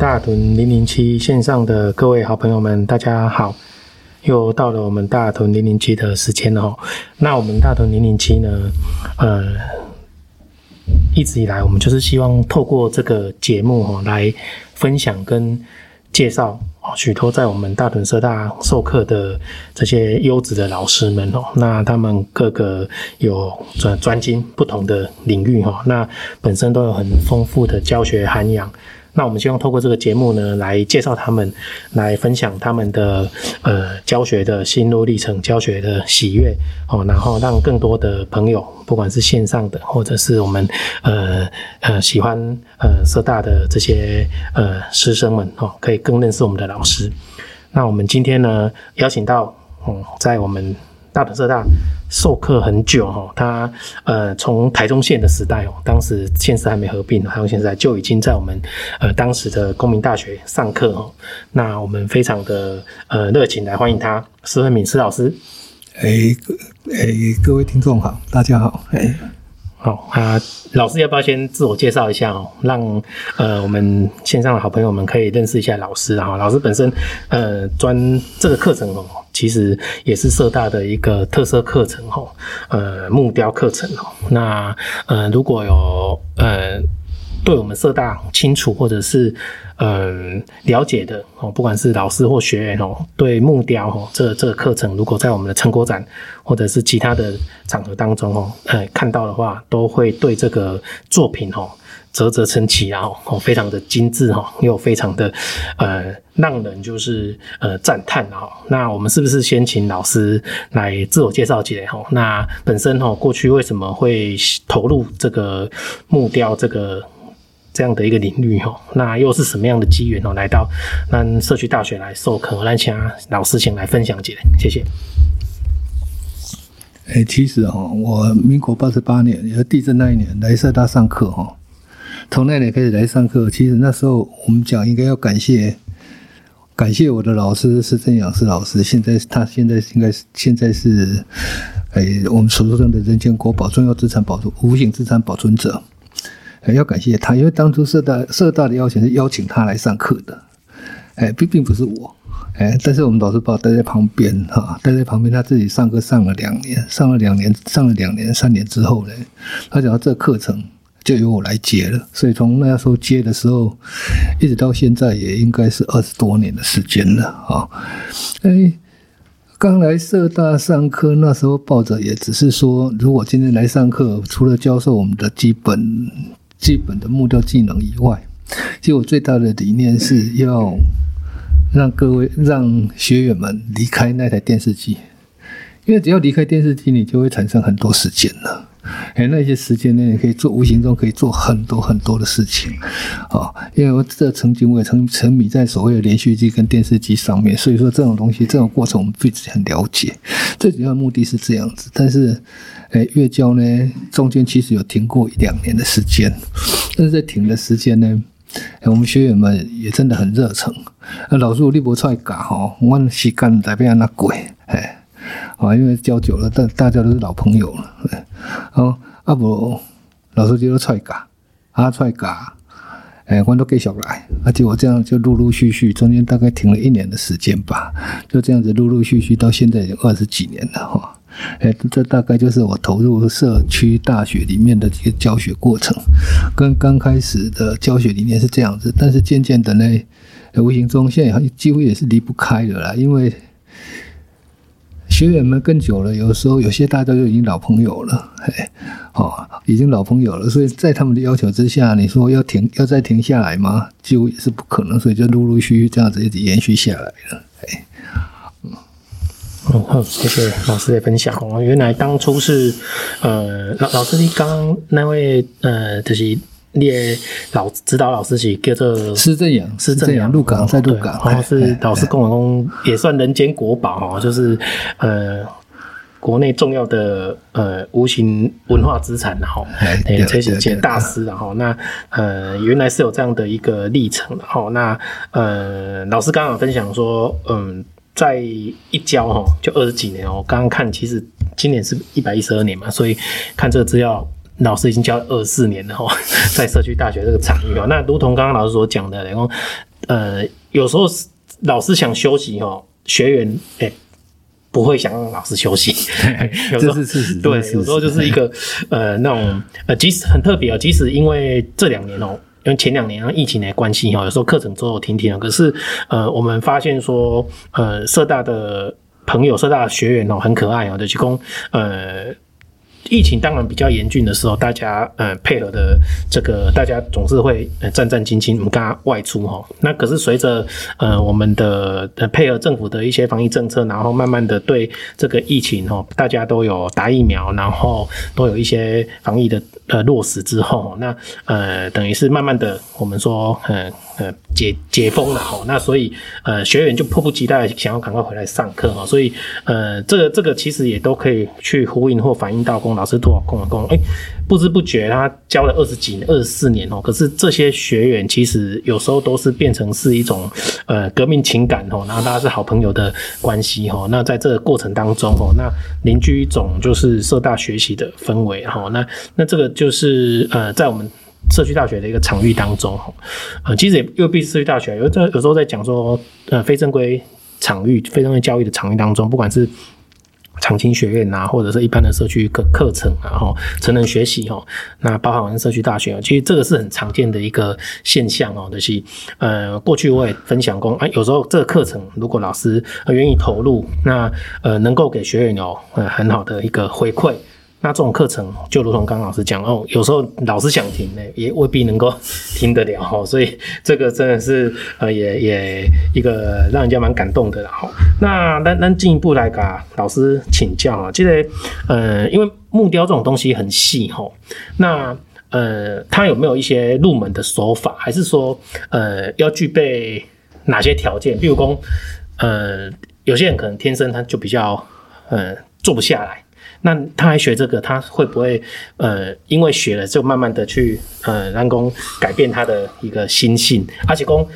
大屯零零七线上的各位好朋友们，大家好！又到了我们大屯零零七的时间了。那我们大屯零零七呢，呃，一直以来我们就是希望透过这个节目哈，来分享跟介绍许多在我们大屯社大授课的这些优质的老师们哦。那他们各个有专专精不同的领域哈，那本身都有很丰富的教学涵养。那我们希望透过这个节目呢，来介绍他们，来分享他们的呃教学的心路历程、教学的喜悦哦，然后让更多的朋友，不管是线上的，或者是我们呃呃喜欢呃社大的这些呃师生们哦，可以更认识我们的老师。那我们今天呢，邀请到嗯，在我们大本社大授课很久哈，他呃从台中县的时代哦，当时县市还没合并，台中县时代就已经在我们呃当时的公民大学上课哦。那我们非常的呃热情来欢迎他，施惠敏施老师。哎，哎，各位听众好，大家好，哎。好啊，老师要不要先自我介绍一下哦，让呃我们线上的好朋友们可以认识一下老师啊。老师本身呃专这个课程哦，其实也是社大的一个特色课程哦，呃木雕课程哦。那呃如果有呃。对我们社大清楚或者是嗯、了解的哦，不管是老师或学员哦，对木雕哦这这个课程，如果在我们的成果展或者是其他的场合当中哦，呃看到的话，都会对这个作品哦啧啧称奇啊哦，非常的精致哈，又非常的呃让人就是呃赞叹啊。那我们是不是先请老师来自我介绍起来哈？那本身哦过去为什么会投入这个木雕这个？这样的一个领域哦，那又是什么样的机缘哦？来到那社区大学来授课，来请老师请来分享几谢谢。哎、欸，其实哈，我民国八十八年，也是地震那一年来社大上课哈。从那年开始来上课，其实那时候我们讲应该要感谢感谢我的老师施正阳施老师。现在他现在应该是现在是哎、欸，我们所说的人间国宝、重要资产保存、无形资产保存者。还要感谢他，因为当初社大社大的邀请是邀请他来上课的，哎，并并不是我，哎，但是我们老师把我带在旁边哈，带在旁边，他自己上课上了两年，上了两年，上了两年三年之后呢，他讲到这课程就由我来接了，所以从那时候接的时候，一直到现在也应该是二十多年的时间了啊，哎，刚来社大上课那时候抱着也只是说，如果今天来上课，除了教授我们的基本。基本的木雕技能以外，其实我最大的理念是要让各位、让学员们离开那台电视机，因为只要离开电视机，你就会产生很多时间了。哎，那些时间呢，你可以做无形中可以做很多很多的事情啊。因为我这曾经我也沉沉迷在所谓的连续剧跟电视机上面，所以说这种东西这种过程我们对自己很了解。最主要的目的是这样子，但是。哎，月交呢，中间其实有停过一两年的时间，但是在停的时间呢，我们学员们也真的很热忱。啊，老师，你不出来教哈，我时间在变那贵，哎，啊，因为教久了，大大家都是老朋友了，哦，啊不，老师就出来教，啊出来教，哎，我都继续来，而且我这样就陆陆续续，中间大概停了一年的时间吧，就这样子陆陆续续到现在已经二十几年了哈。哎，这大概就是我投入社区大学里面的一个教学过程，跟刚开始的教学理念是这样子，但是渐渐的呢，无形中现在几乎也是离不开的啦，因为学员们更久了，有时候有些大家就已经老朋友了，哎，哦，已经老朋友了，所以在他们的要求之下，你说要停，要再停下来吗？几乎也是不可能，所以就陆陆续续这样子一直延续下来了，哎。嗯，好，谢谢老师的分享哦。原来当初是，呃，老老师你刚那位，呃，就是你的老指导老师是叫做施正阳，施正阳，入港在入港，然后是老师跟我说也算人间国宝哦，就是呃，国内重要的呃无形文化资产，然后对，这些大师，然后那呃原来是有这样的一个历程，然后那呃老师刚刚分享说，嗯。在一教哈，就二十几年哦。刚刚看，其实今年是一百一十二年嘛，所以看这个资料，老师已经教了二四年了哈，在社区大学这个场域哦。那如同刚刚老师所讲的，然后呃，有时候老师想休息哦，学员哎、欸、不会想让老师休息。有时候这是。对，有时候就是一个呃那种呃，即使很特别哦，即使因为这两年哦，因为前两年疫情的关系哦，有时候课程走走停停了。可是呃，我们发现说呃，社大的朋友、社大的学员哦，很可爱哦，就提供呃。疫情当然比较严峻的时候，大家呃配合的这个，大家总是会战战兢兢，我们刚刚外出哈。那可是随着呃我们的配合政府的一些防疫政策，然后慢慢的对这个疫情哈，大家都有打疫苗，然后都有一些防疫的呃落实之后，那呃等于是慢慢的我们说呃。呃，解解封了哈，那所以呃，学员就迫不及待想要赶快回来上课哈，所以呃，这个这个其实也都可以去呼应或反映到公老师多少公了公，哎，不知不觉他教了二十几年、二十四年哦，可是这些学员其实有时候都是变成是一种呃革命情感哦，然后大家是好朋友的关系哈，那在这个过程当中哦，那凝聚一种就是社大学习的氛围哈，那那这个就是呃在我们。社区大学的一个场域当中，哈呃，其实也又必是社区大学，有在有时候在讲说，呃，非正规场域、非正规教育的场域当中，不管是长青学院啊，或者是一般的社区课课程啊，哈，成人学习哈，那包含完社区大学，其实这个是很常见的一个现象哦，就是呃，过去我也分享过，啊，有时候这个课程如果老师愿意投入，那呃，能够给学员有呃很好的一个回馈。那这种课程就如同刚老师讲哦，有时候老师想停呢，也未必能够停得了哈，所以这个真的是呃，也也一个让人家蛮感动的哈。那那那进一步来给老师请教啊，记得呃，因为木雕这种东西很细哈，那呃，它有没有一些入门的手法，还是说呃要具备哪些条件？比如说呃，有些人可能天生他就比较呃坐不下来。那他还学这个，他会不会呃，因为学了就慢慢的去呃，让工改变他的一个心性？而且工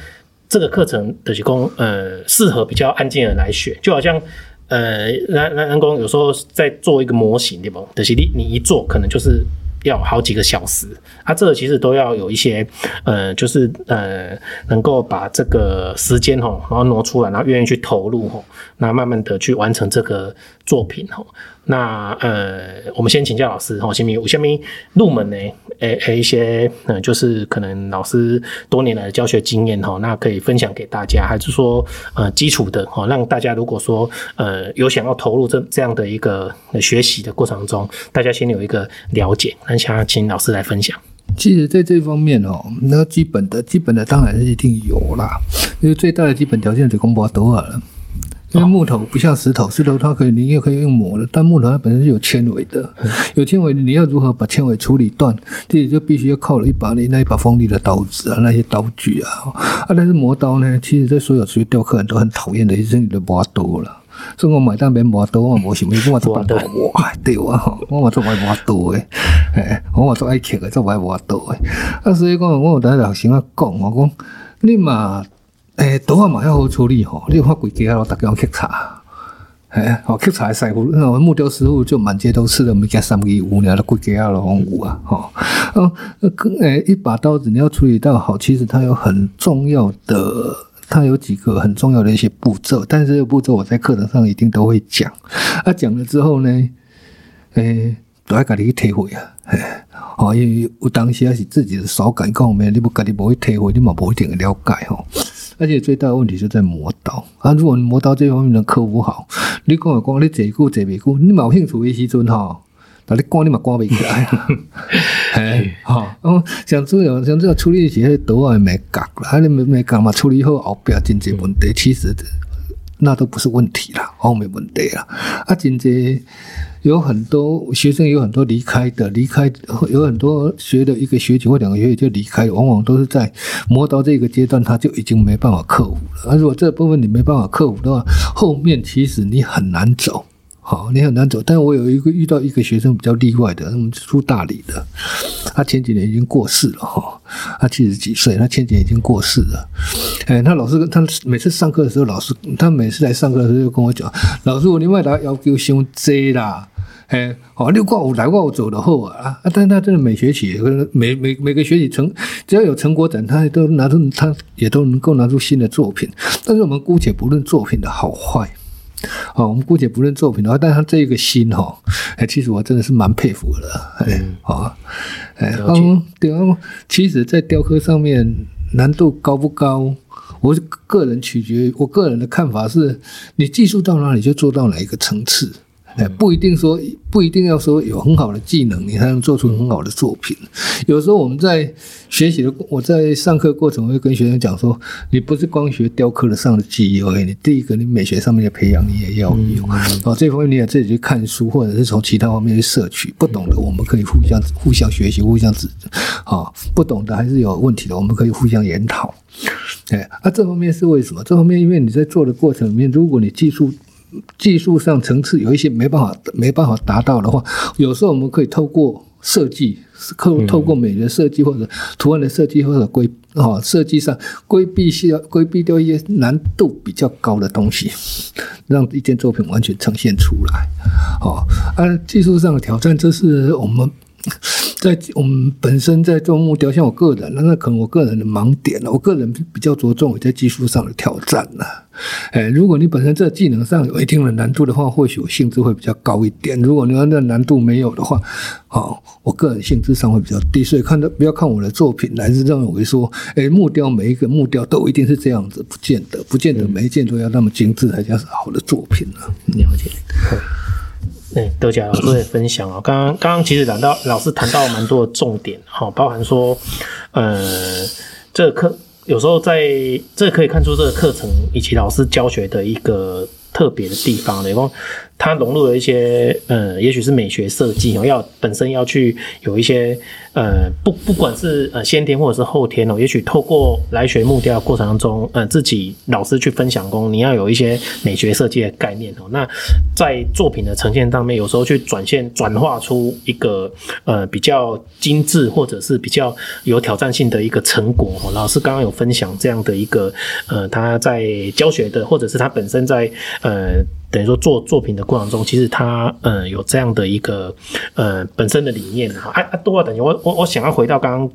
这个课程的是工呃，适合比较安静的人来学，就好像呃，让让工有时候在做一个模型，对不？就是你你一做可能就是。要好几个小时，啊，这个其实都要有一些，呃，就是呃，能够把这个时间吼，然后挪出来，然后愿意去投入吼，那慢慢的去完成这个作品哈。那呃，我们先请教老师哈，先有下面入门呢，诶诶一些，嗯，就是可能老师多年来的教学经验哈，那可以分享给大家，还是说呃基础的哈，让大家如果说呃有想要投入这这样的一个学习的过程中，大家先有一个了解。那想要请老师来分享。其实，在这方面哦，那基本的基本的当然是一定有啦。因为最大的基本条件是公布多少了。因为木头不像石头，石头它可以你也可以用磨的，但木头它本身是有纤维的，有纤维你要如何把纤维处理断，这里就必须要靠了一把那那一把锋利的刀子啊，那些刀具啊。啊，但是磨刀呢，其实在所有学雕刻人都很讨厌的，就是你的磨刀了。所以我买单边磨刀，我无想要我做刀，哇，对啊，我嘛做爱磨刀诶，诶，我嘛做爱刻诶，做爱磨刀诶。啊，所以讲，我有在学生啊讲，我讲你嘛，诶，刀啊嘛要好处理吼，你看规家咯，大家扻茶，诶，哦，扻茶师傅，那木雕师傅就满街都是的，每家三个五年的规家咯，拢有啊，吼，嗯，诶，一把刀子你要处理到好，其实它有很重要的。它有几个很重要的一些步骤，但是这个步骤我在课程上一定都会讲。啊，讲了之后呢，诶、都要家己去体会啊。哦，因为有当时还是自己的手感，各方面你不家己不会体会，你嘛不一定了解吼。而且最大的问题就在磨刀啊，如果你磨刀这方面能克服好，你讲讲你坐久坐未久，你嘛有兴趣的时阵吼。那你关你嘛关不起来啊！哎，好，哦，像这样像这样处理一些刀啊，没角啦，啊，你没没角嘛，处理好后边真侪问题，其实那都不是问题了，后面问题了。啊，真侪有很多学生有很多离开的，离开有很多学的一个学期或两个学期就离开，往往都是在磨刀这个阶段，他就已经没办法克服了。而如果这部分你没办法克服的话，后面其实你很难走。好，你很难走。但我有一个遇到一个学生比较例外的，我们住大理的，他前几年已经过世了哈，他七十几岁，他前几年已经过世了。哎，他老师他每次上课的时候，老师他每次来上课的时候就跟我讲，老师我另外来要求上这啦，哎，好，六挂五来挂五走的后啊，啊，但是他真的每学期每每每个学期成只要有成果展，他也都拿出他也都能够拿出新的作品。但是我们姑且不论作品的好坏。好，我们姑且不论作品的话，但他这个心哈，哎，其实我真的是蛮佩服的，哎，好，哎，嗯，对啊，其实，在雕刻上面难度高不高？我个人取决于我个人的看法是，你技术到哪里就做到哪一个层次。哎，不一定说，不一定要说有很好的技能，你才能做出很好的作品。有时候我们在学习的，我在上课过程会跟学生讲说，你不是光学雕刻的上的技艺，OK，你第一个你美学上面的培养你也要有。哦，这方面你也自己去看书，或者是从其他方面去摄取。不懂的我们可以互相互相学习，互相指正。啊，不懂的还是有问题的，我们可以互相研讨。哎，那这方面是为什么？这方面因为你在做的过程里面，如果你技术。技术上层次有一些没办法没办法达到的话，有时候我们可以透过设计，透透过美的设计或者图案的设计或者规啊设计上规避需要规避掉一些难度比较高的东西，让一件作品完全呈现出来。好，而技术上的挑战，这是我们。在我们本身在做木雕，像我个人，那那可能我个人的盲点了。我个人比较着重于在技术上的挑战了。哎，如果你本身这技能上有一定的难度的话，或许我兴致会比较高一点。如果你要那难度没有的话，好，我个人兴致上会比较低。所以看到不要看我的作品来是认为说，哎，木雕每一个木雕都一定是这样子，不见得，不见得每一件都要那么精致才叫是好的作品了。了解。对，德甲老师的分享啊，刚刚刚刚其实谈到老师谈到蛮多的重点，哈，包含说，呃，这个课有时候在这可以看出这个课程以及老师教学的一个特别的地方，然后它融入了一些，呃，也许是美学设计哦，要本身要去有一些。呃，不，不管是呃先天或者是后天哦，也许透过来学木雕过程当中，呃，自己老师去分享工，你要有一些美学设计的概念哦。那在作品的呈现上面，有时候去转现、转化出一个呃比较精致或者是比较有挑战性的一个成果。老师刚刚有分享这样的一个呃，他在教学的，或者是他本身在呃。等于说做作品的过程中，其实他嗯有这样的一个呃本身的理念哈。哎啊，多啊，等于我我我想要回到刚刚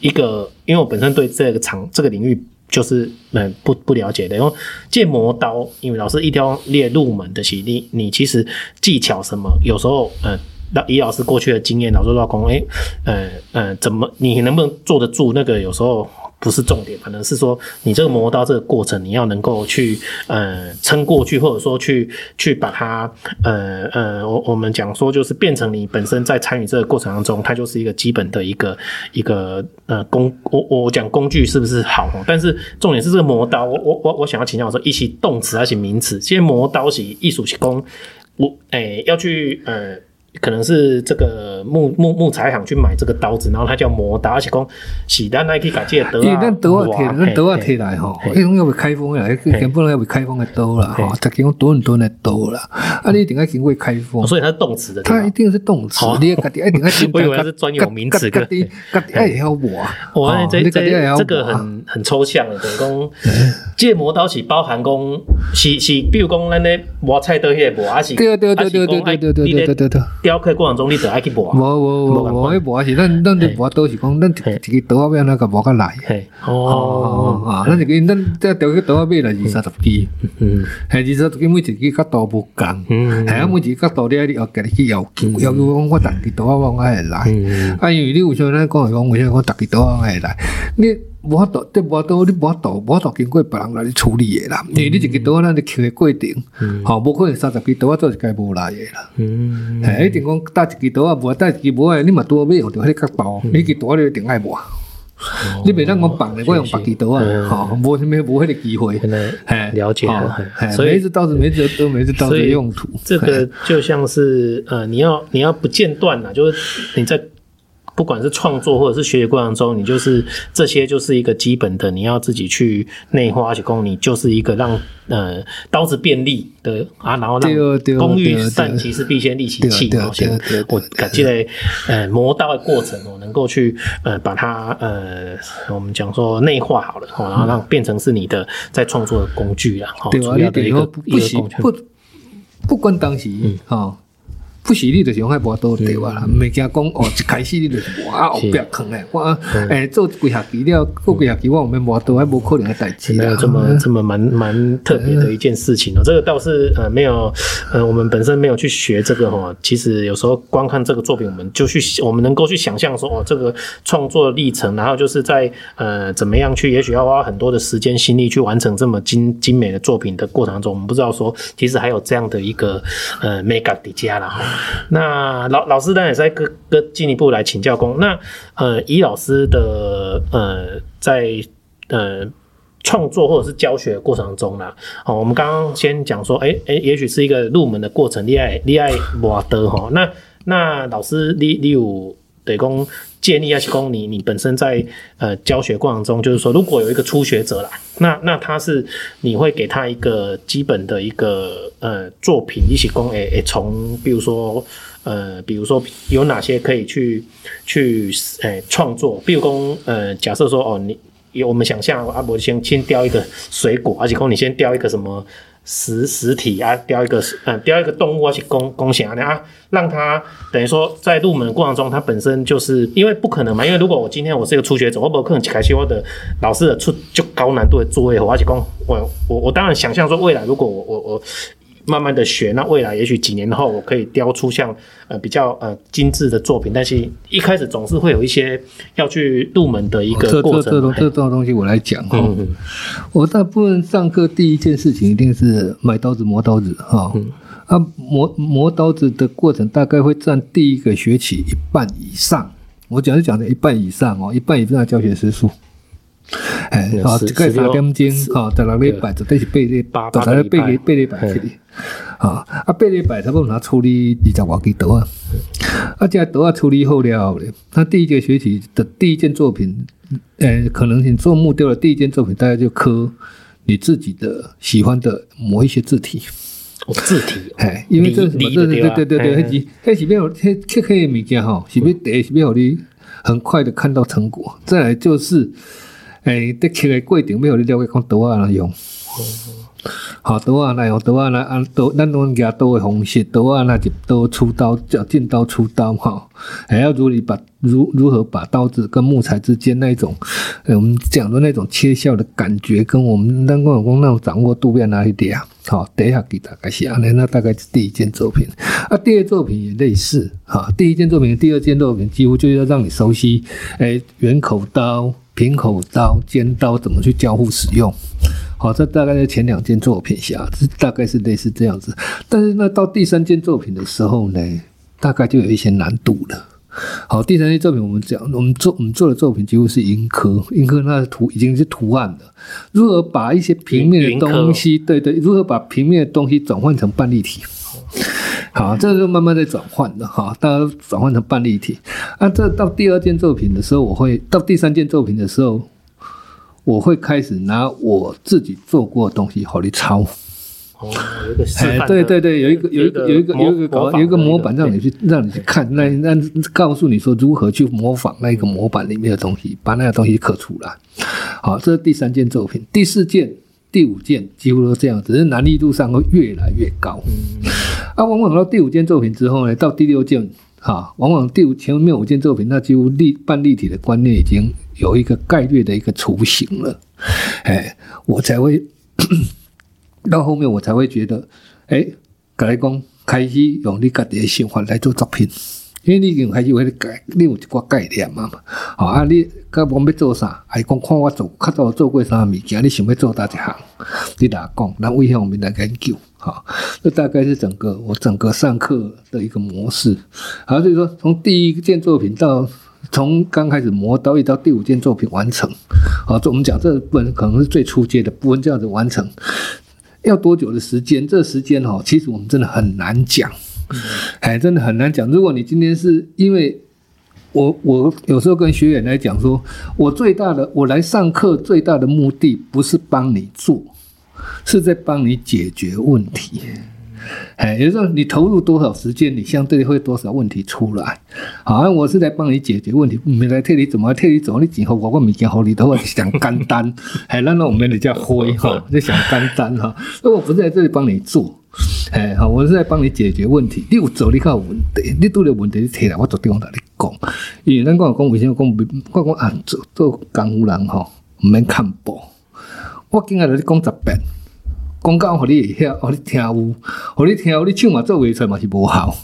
一个，因为我本身对这个场这个领域就是嗯不不了解的。因为建模刀，因为老师一定要列入门的，其你你其实技巧什么，有时候呃，那以老师过去的经验，老师老公哎，呃呃，怎么你能不能坐得住那个？有时候。不是重点，可能是说你这个磨刀这个过程，你要能够去呃撑过去，或者说去去把它呃呃，我我们讲说就是变成你本身在参与这个过程当中，它就是一个基本的一个一个呃工，我我讲工具是不是好？但是重点是这个磨刀，我我我我想要请教说，一起动词还是名词？先磨刀是艺术工，我诶、要去呃。可能是这个木木木材行去买这个刀子，然后它叫磨刀，而且讲是咱来去改这个刀啊。因为咱刀啊铁，咱刀啊铁来吼，迄种要未开封的，根本要未开封的刀啦，吼，就讲多很多的刀啦。啊，你一定要经过开封。所以它是动词的。它一定是动词。你要家己一定要。我以为它是专有名词。家己家己爱要磨。哇，这这这个很很抽象的，等于讲这磨刀是包含讲是是，比如讲咱咧磨菜刀迄个磨，还是对对对对对对对对对对对。雕刻过程中，你得爱去磨。无无无无，迄磨是咱咱咧磨刀是讲，咱一个刀仔要那个磨较来。哦啊，咱一个咱这雕刻刀仔买来二三十支。嗯，系二三十支，每一支角度无共。嗯，系啊，每一个角度你你要家己去要求，要求讲我逐支刀仔我爱来。嗯，啊，因为你有时候咱讲讲，为啥我逐支刀仔爱来？你。无法度，这无法度，你无法度，无法度经过别人来去处理的啦。因为你一个刀仔，咱刻的过程，吼，无可能三十支刀啊做一个无来的啦。嗯哎，一定讲搭一支刀啊，无搭一支无诶，你嘛拄好要用着迄个角度，你支刀你一定爱磨。你袂当讲绑的，我用别支刀啊，吼，无什么无迄个机会。哎，了解了。所以每一支刀子，每一支刀，每一支刀子用途。这个就像是呃，你要你要不间断呐，就是你在。不管是创作或者是学习过程中，你就是这些就是一个基本的，你要自己去内化，而且功你就是一个让呃刀子便利的啊，然后让工欲善其事必先利其器，然后先我感觉呃磨刀的过程，我能够去呃把它呃我们讲说内化好了，然后让变成是你的在创作的工具啦，哈，主要的一个一个工具。不不管当时哈。不是你就是用海无多对吧啦？没惊讲哦，一开始你就是哇后壁坑诶，我诶做几下期了，过几下期我后面无多还无可能的代志。没有这么这么蛮蛮特别的一件事情哦。这个倒是呃没有呃我们本身没有去学这个哈。其实有时候光看这个作品，我们就去我们能够去想象说哦这个创作历程，然后就是在呃怎么样去，也许要花很多的时间心力去完成这么精精美的作品的过程中，我们不知道说其实还有这样的一个呃美感底加了哈。那老老师当然也在更更进一步来请教公。那呃，以老师的呃，在呃创作或者是教学过程中啦，哦，我们刚刚先讲说，哎、欸、哎、也许是一个入门的过程，你爱你爱摸的哈。那那老师你你有得公建议，还是公你你本身在呃教学过程中，就是说，如果有一个初学者啦，那那他是你会给他一个基本的一个。呃，作品一起供诶诶，从比如说呃，比如说有哪些可以去去诶创作，比如说呃，假设说哦，你有我们想象阿伯先先雕一个水果，而且供你先雕一个什么实实体啊，雕一个嗯雕一个动物，而且供供想啊，让他等于说在入门的过程中，他本身就是因为不可能嘛，因为如果我今天我是一个初学者，我不可能开始我的老师的出就高难度的作业，而且攻我我我当然想象说未来如果我我我。慢慢的学，那未来也许几年后，我可以雕出像呃比较呃精致的作品。但是一开始总是会有一些要去入门的一个过程。这这这这种东西我来讲哈，嗯、我大部分上课第一件事情一定是买刀子磨刀子哈。嗯、啊磨磨刀子的过程大概会占第一个学期一半以上。我讲是讲的一半以上哦，一半以上的教学时数。哎，哦，一个三点钟，哦，十六礼拜绝对是八礼拜，绝对是八礼八礼拜去的，啊，啊，八礼拜差不多拿处理二十多支刀啊，啊，这刀啊处理好了咧，他第一个学期的第一件作品，呃，可能你做木雕的第一件作品，大概就刻你自己的喜欢的某一些字体，哦，字体，哎，因为这是什么？对对对对对，迄是迄是要切切开的物件哈，是要第是要你很快的看到成果，再来就是。诶，得切个过程，要你了解讲刀啊哪用？好，刀啊哪用？刀啊哪按刀？咱拢夹刀的方式，刀啊那就刀出刀，叫进刀出刀哈。还要如你把如如何把刀子跟木材之间那一种，我们讲的那种切削的感觉，跟我们当工工那种掌握度在哪里点啊？好，等一下给大概写，那那大概是第一件作品。啊，第二作品也类似哈。第一件作品、第二件作品几乎就要让你熟悉，诶，圆口刀。平口刀、尖刀怎么去交互使用？好，这大概在前两件作品下，这大概是类似这样子。但是那到第三件作品的时候呢，大概就有一些难度了。好，第三件作品我们讲，我们做我们做的作品几乎是阴刻，阴刻那图已经是图案了。如何把一些平面的东西，对对，如何把平面的东西转换成半立体？好，这就慢慢在转换了哈，大家转换成半立体。啊，这到第二件作品的时候，我会到第三件作品的时候，我会开始拿我自己做过的东西好你抄。哦，有一个示对对对，有一个有一个有一个有一个搞有一个模板让你去让你去看，那那告诉你说如何去模仿那一个模板里面的东西，把那个东西刻出来。好，这是第三件作品，第四件。第五件几乎都这样，只是难易度上会越来越高。嗯、啊，往往到第五件作品之后呢，到第六件，哈、啊，往往第五前面五件作品，那几乎立半立体的观念已经有一个概略的一个雏形了。哎，我才会 到后面我才会觉得，哎，格来讲开始用你家己的想法来做作品。因为你已经开始会改，你有一个概念嘛嘛，好啊，你甲我要做啥？还讲看我做，较早做过啥物件？你想要做哪一行？你哪讲？那为向我们来研究，好，这大概是整个我整个上课的一个模式。好，所以说从第一件作品到从刚开始磨刀，一直到第五件作品完成，好，我们讲这部分可能是最初阶的部分，这样子完成要多久的时间？这个时间哈，其实我们真的很难讲。哎，真的很难讲。如果你今天是因为我我有时候跟学员来讲说，我最大的我来上课最大的目的不是帮你做，是在帮你解决问题。哎，也就是说，你投入多少时间，你相对会多少问题出来。好，我是来帮你解决问题，没来替你怎么替你怎么，你今后我我没讲好，你都会想干单。哎，那那我们的叫灰哈，就想干单哈。那我不是在这里帮你做，哎，好，我是在帮你解决问题。你有做你靠问题，你拄着问题你提来，我做地方同你讲。因为咱讲讲为什么讲，我讲啊，做做工务人吼，唔免看报。我今日来你讲十遍。讲讲，互你会晓，互你听有，互你听有，你唱嘛做袂出嘛是无效。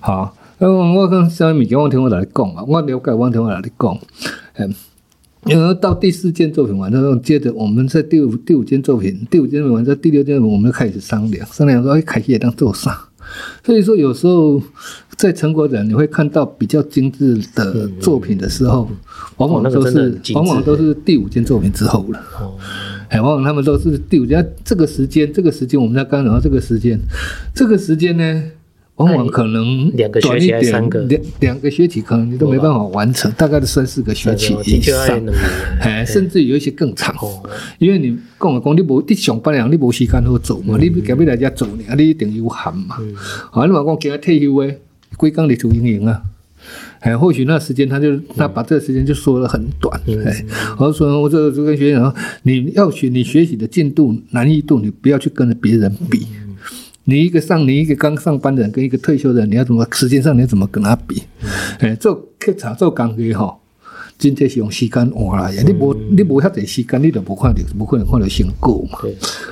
好，嗯，我讲啥物件，我听我来讲啊，我了解，我听我来讲。嗯，然后到第四件作品完之后，接着我们在第五第五件作品，第五件作品完之后，第六件我们就开始商量，商量说，哎，开始也当做啥？所以说，有时候在成果展，你会看到比较精致的作品的时候，往往都是往往都是第五件作品之后了。哎，往往他们都是第五家。这个时间，这个时间，我们在刚讲到这个时间，这个时间呢，往往可能两个学期还三个，两两个学期可能你都没办法完成，大概是三四个学期以上。哎，甚至有一些更长，因为你讲啊讲，你无你上班了，你无时间好做嘛，你隔壁来家做呢，你一定有限嘛。好，你话讲今日退休诶，几工你做营营啊。哎，或许那时间他就他把这个时间就说得很短。哎，我说我这就跟学生说，你要学你学习的进度难易度，你不要去跟着别人比。你一个上你一个刚上班的人跟一个退休的人，你要怎么时间上你要怎么跟他比？哎，做考察做工具哈。真正是用时间换来的，你无你无遐侪时间，你就无看到，无可能看到成果嘛。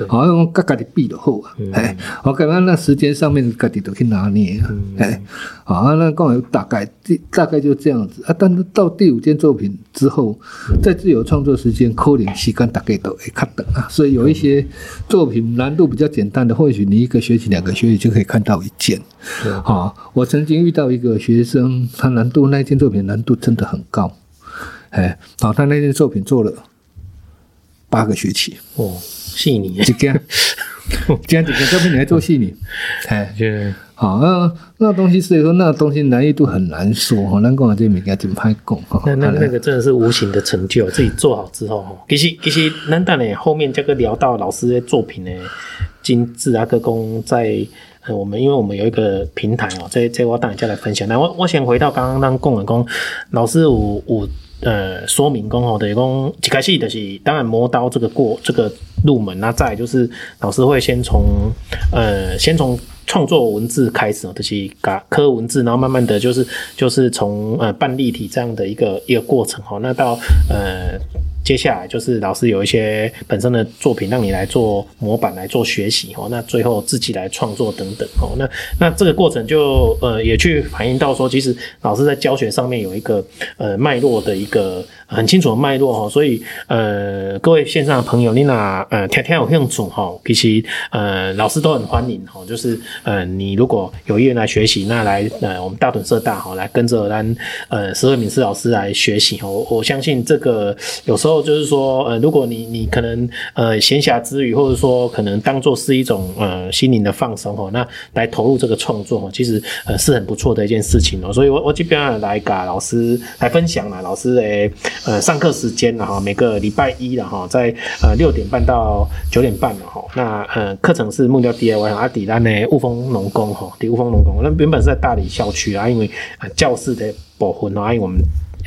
好像甲家己比就好啊。哎，我感觉那时间上面家己都去拿捏啊。哎，好，那讲大概大概就这样子啊。但是到第五件作品之后，在自由创作时间，可能时间大概都会较长啊。所以有一些作品难度比较简单的，或许你一个学期、两个学期就可以看到一件。好，我曾经遇到一个学生，他难度那一件作品难度真的很高。哎，好，他那件作品做了八个学期哦，细腻，这样，这样几个作品你还做细腻，哎，是，好，那那东西所以说那东西难易度很难说哈，难讲啊，这物件真歹讲哈。那那那个真的是无形的成就，自己做好之后哈，其实其实难道呢后面这个聊到老师的作品呢，精致啊，各工在。我们因为我们有一个平台哦，这这我等一下来分享。那我我先回到刚刚让共文工老师有有呃说明工吼，等于讲一开始就是当然磨刀这个过这个入门，那再就是老师会先从呃先从创作文字开始哦，就是嘎刻文字，然后慢慢的就是就是从呃半立体这样的一个一个过程哈，那到呃。接下来就是老师有一些本身的作品让你来做模板来做学习哦，那最后自己来创作等等哦，那那这个过程就呃也去反映到说，其实老师在教学上面有一个呃脉络的一个很清楚的脉络哈，所以呃各位线上的朋友，你那呃天天有兴趣哈，其实呃老师都很欢迎哈，就是呃你如果有意愿来学习，那来呃我们大屯社大哈来跟着咱呃施惠敏施老师来学习哦，我相信这个有时候。就是说，呃，如果你你可能呃闲暇之余，或者说可能当做是一种呃心灵的放松哦，那来投入这个创作哦，其实呃是很不错的一件事情哦。所以我我这边来给老师来分享了，老师诶呃上课时间了哈，每个礼拜一了哈，在呃六点半到九点半了哈。那呃课程是木雕 DIY 阿底单的雾峰农工哈，底雾峰农工，那原本是在大理校区啊，因为呃教室的部分啊，因为我们。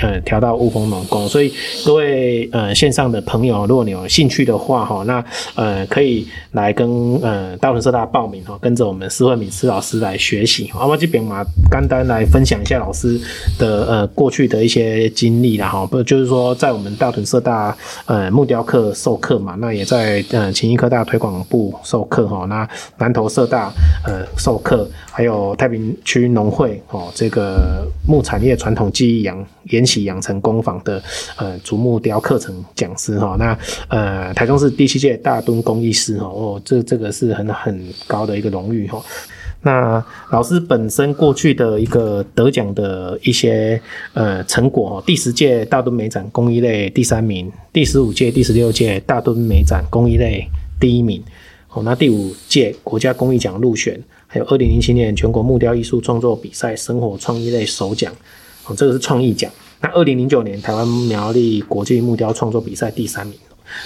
呃，调到雾峰农工，所以各位呃线上的朋友，如果你有兴趣的话哈，那呃可以来跟呃大屯社大报名哈，跟着我们施惠敏施老师来学习。阿妈这边嘛，简单来分享一下老师的呃过去的一些经历啦哈，不就是说在我们大屯社大呃木雕课授课嘛，那也在呃勤益科大推广部授课哈，那南投社大呃授课，还有太平区农会哦这个木产业传统技艺养研。起养成工坊的呃竹木雕课程讲师哈，那呃台中市第七届大墩工艺师哈哦，这这个是很很高的一个荣誉哈。那老师本身过去的一个得奖的一些呃成果哈，第十届大墩美展工艺类第三名，第十五届、第十六届大墩美展工艺类第一名，哦，那第五届国家工艺奖入选，还有二零零七年全国木雕艺术创作比赛生活创意类首奖。哦，这个是创意奖。那二零零九年台湾苗栗国际木雕创作比赛第三名。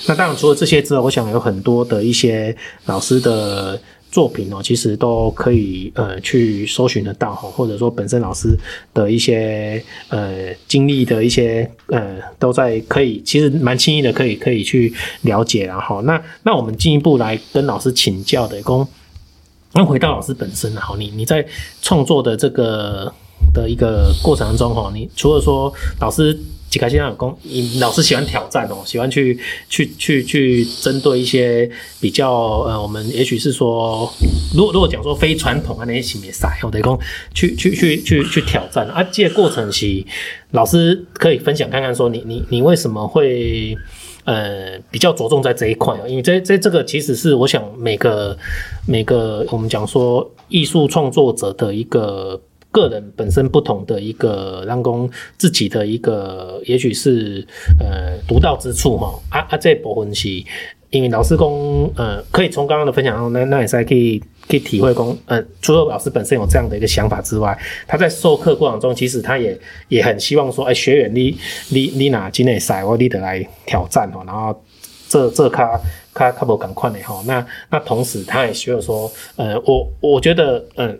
那当然除了这些之外，我想有很多的一些老师的作品哦，其实都可以呃去搜寻得到哈，或者说本身老师的一些呃经历的一些呃都在可以，其实蛮轻易的可以可以去了解然后那那我们进一步来跟老师请教的，公那回到老师本身哈，你你在创作的这个。的一个过程当中哈，你除了说老师几开心有功，你老师喜欢挑战哦，喜欢去去去去针对一些比较呃，我们也许是说，如果如果讲说非传统啊那些系列赛，我得讲去去去去去挑战啊，这个过程是老师可以分享看看说你你你为什么会呃比较着重在这一块啊？因为这这这个其实是我想每个每个我们讲说艺术创作者的一个。个人本身不同的一个，让公自己的一个，也许是呃独到之处哈。啊啊，这部分是，因为老师公呃，可以从刚刚的分享中，那那也是可以可以体会公，呃，除了老师本身有这样的一个想法之外，他在授课过程中，其实他也也很希望说，哎、欸，学员你你你哪今内赛，我你得来挑战哦，然后这这卡卡卡不赶快的哈。那那同时他也希望说，呃，我我觉得嗯。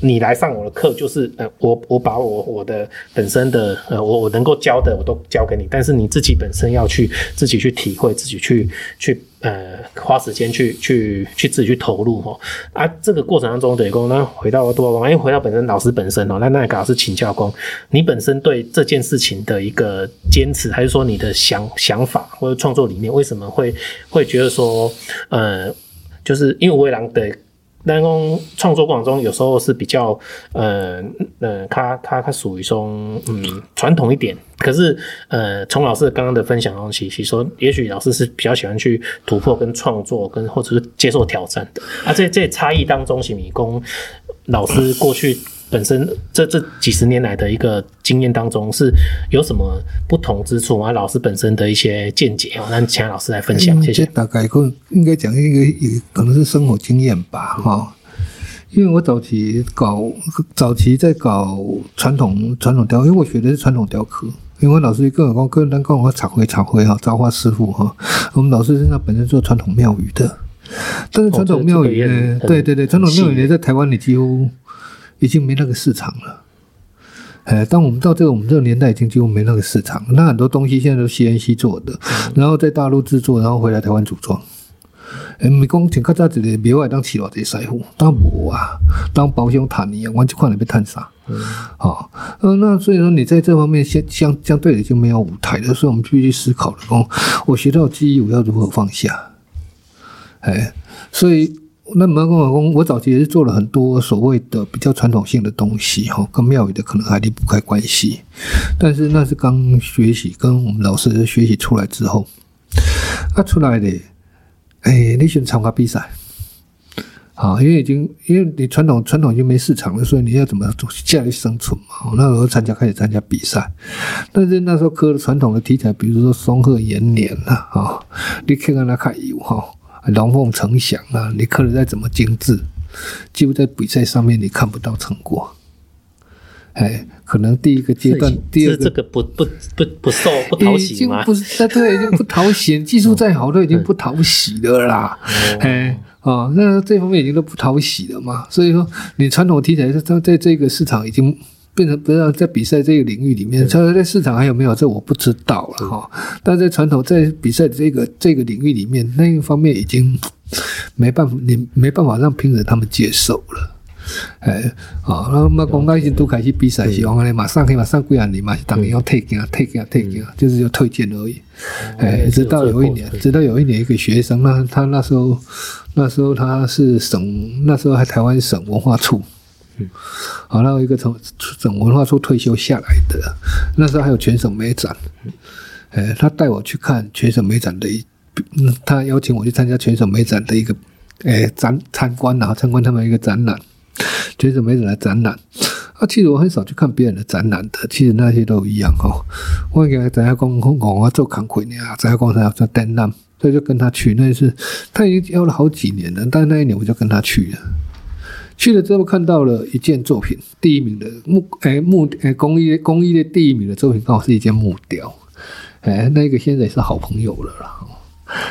你来上我的课，就是呃，我我把我我的本身的呃，我我能够教的我都教给你，但是你自己本身要去自己去体会，自己去去呃花时间去去去自己去投入哈啊，这个过程当中，等于说呢，回到多少公，因为回到本身老师本身哦，那那个老师请教公，你本身对这件事情的一个坚持，还是说你的想想法或者创作理念，为什么会会觉得说呃，就是因为围栏的。但讲创作过程中，有时候是比较，呃，呃，他他他属于说，嗯，传统一点。可是，呃，从老师刚刚的分享中，其实说，也许老师是比较喜欢去突破跟创作，跟或者是接受挑战的。啊，这这差异当中，是米工老师过去。本身这这几十年来的一个经验当中，是有什么不同之处吗？老师本身的一些见解啊，让请老师来分享。谢谢。大概可应该讲一个，也可能是生活经验吧，哈。因为我早期搞早期在搞传统传统雕，因为我学的是传统雕刻。因为我老师跟我讲，跟人跟我茶会茶会哈，造花师傅哈。我们老师身上本身做传统庙宇的，但是传统庙宇呢，对对对，传统庙宇呢，在台湾你几乎。已经没那个市场了，哎，当我们到这个我们这个年代，已经几乎没那个市场。那很多东西现在都 CNC 做的，然后在大陆制作，然后回来台湾组装。哎，没讲请看在这个，别外当起了这师傅，当无啊，当保险塔尼啊，完全看你被探啥。嗯，好，呃，那所以说你在这方面相相相对的就没有舞台了，所以我们必须思考了。哦，我学到记忆，我要如何放下？哎，所以。那么跟我讲，我早期也是做了很多所谓的比较传统性的东西，哈，跟庙宇的可能还离不开关系。但是那是刚学习，跟我们老师学习出来之后，啊，出来的，哎、你选参加比赛，好，因为已经因为你传统传统已经没市场了，所以你要怎么做下来生存嘛？那时候参加开始参加比赛，但是那时候刻的传统的题材，比如说松鹤延年呐，啊，你看看那看有哈。龙凤呈祥啊！你刻的再怎么精致，几乎在比赛上面你看不到成果。哎，可能第一个阶段，第二个这个不不不不受不讨喜吗？已经不是，对，已经不讨喜。技术再好都已经不讨喜的啦。哎，哦，那这方面已经都不讨喜了嘛。所以说，你传统题材在在这个市场已经。变成不知道在比赛这个领域里面，它在市场还有没有？这我不知道了哈。但在传统在比赛这个这个领域里面，那一方面已经 没办法，你没办法让评审他们接受了。哎，好，那么刚刚已经都开始比赛，希望马上可以马上归案你嘛，当然要退件啊，退件啊，退件啊，就是要推荐而已。哎，直到有一年，直到有一年一个学生，那他那时候那时候他是省，那时候还台湾省文化处。嗯，好，那一个从省文化处退休下来的，那时候还有全省美展，哎，他带我去看全省美展的一，他邀请我去参加全省美展的一个，哎，展参观然后参观他们一个展览，全省美展的展览。啊，其实我很少去看别人的展览的，其实那些都一样哦。我给大家讲讲我做康亏呢，大家讲他要做展览，所以就跟他去。那一次他已经邀了好几年了，但那一年我就跟他去了。去了之后看到了一件作品，第一名的木哎木哎工艺工艺的第一名的作品刚好是一件木雕，哎那个现在也是好朋友了啦。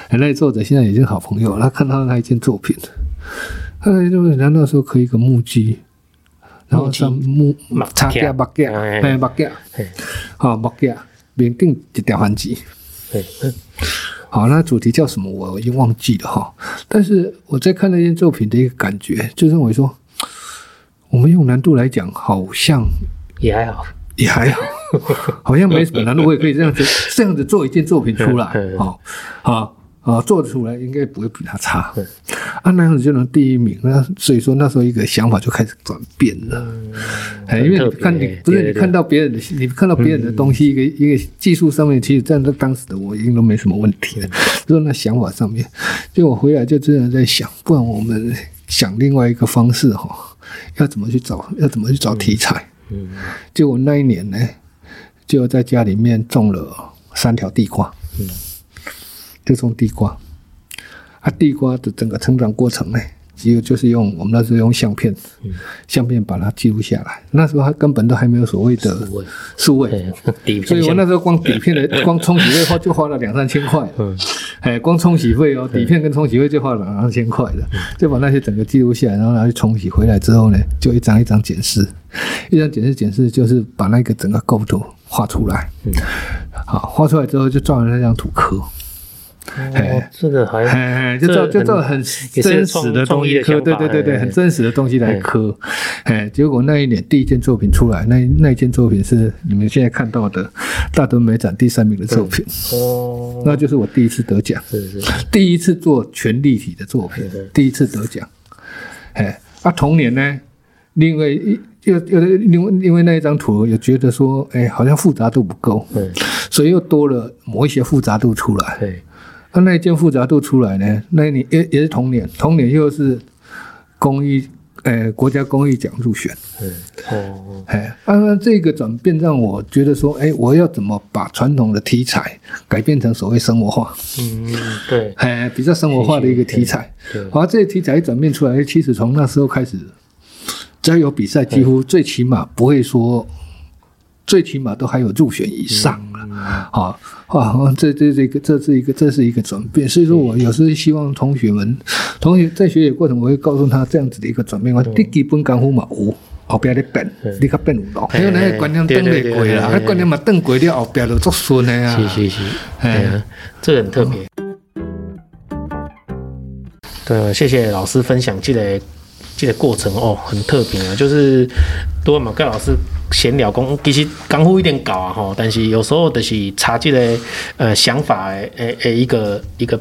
哎，那个作者现在已经好朋友了，他看到那一件作品，他那就人家那时候刻一个木屐，然后上木插架木架哎木架，好木架面顶一条番薯。好，那主题叫什么？我已经忘记了哈。但是我在看那件作品的一个感觉，就认为说，我们用难度来讲，好像也还好，也还好，好像没什么难度，我也可以这样子这样子做一件作品出来。好，好。啊，做得出来应该不会比他差，对啊，那样子就能第一名。那所以说那时候一个想法就开始转变了，哎、嗯，因为你看你不是你看到别人的，你看到别人的东西，一个、嗯、一个技术上面，其实站在当时的我已经都没什么问题了。就、嗯、那想法上面，就我回来就真的在想，不然我们想另外一个方式哈，要怎么去找，要怎么去找题材。嗯，就我那一年呢，就在家里面种了三条地瓜。嗯。就种地瓜，啊，地瓜的整个成长过程呢，只有就是用我们那时候用相片，嗯、相片把它记录下来。那时候还根本都还没有所谓的数位，所以我那时候光底片的 光冲洗费花就花了两三千块，嗯，哎，光冲洗费哦，底片跟冲洗费就花了两三千块的，就把那些整个记录下来，然后拿去冲洗回来之后呢，就一张一张检视，一张检视检视就是把那个整个构图画出来，嗯，好，画出来之后就照着那张图刻。哦，这个还，就照就照很真实的东西刻，对对对对，很真实的东西来刻，哎，结果那一年第一件作品出来，那那一件作品是你们现在看到的大德美展第三名的作品，哦，那就是我第一次得奖，是是，第一次做全立体的作品，第一次得奖，哎，啊，同年呢，另外又又因为因为那一张图，又觉得说，哎，好像复杂度不够，对，所以又多了某一些复杂度出来，对。他那一件复杂度出来呢，那一年也也是同年，同年又是公益，呃，国家公益奖入选。嗯，哦，哎，啊，那这个转变让我觉得说，哎，我要怎么把传统的题材改变成所谓生活化？嗯，对，哎，比较生活化的一个题材。对，然后这些题材一转变出来，其实从那时候开始，只要有比赛，几乎最起码不会说。最起码都还有入选以上了，好啊，这这这个这是一个这是一个转变，所以说我有时候希望同学们，同学在学习过程，我会告诉他这样子的一个转变，我第基本功夫嘛有，后边的变，你可变有咯，还有那个观念转未过啦，那观念嘛转过了，后边就做顺的啊，是是是，哎，这个很特别。对，谢谢老师分享这个这个过程哦，很特别啊，就是多嘛，盖老师。闲聊讲，其实功夫一点搞啊吼，但是有时候就是差这个呃想法诶诶一个一个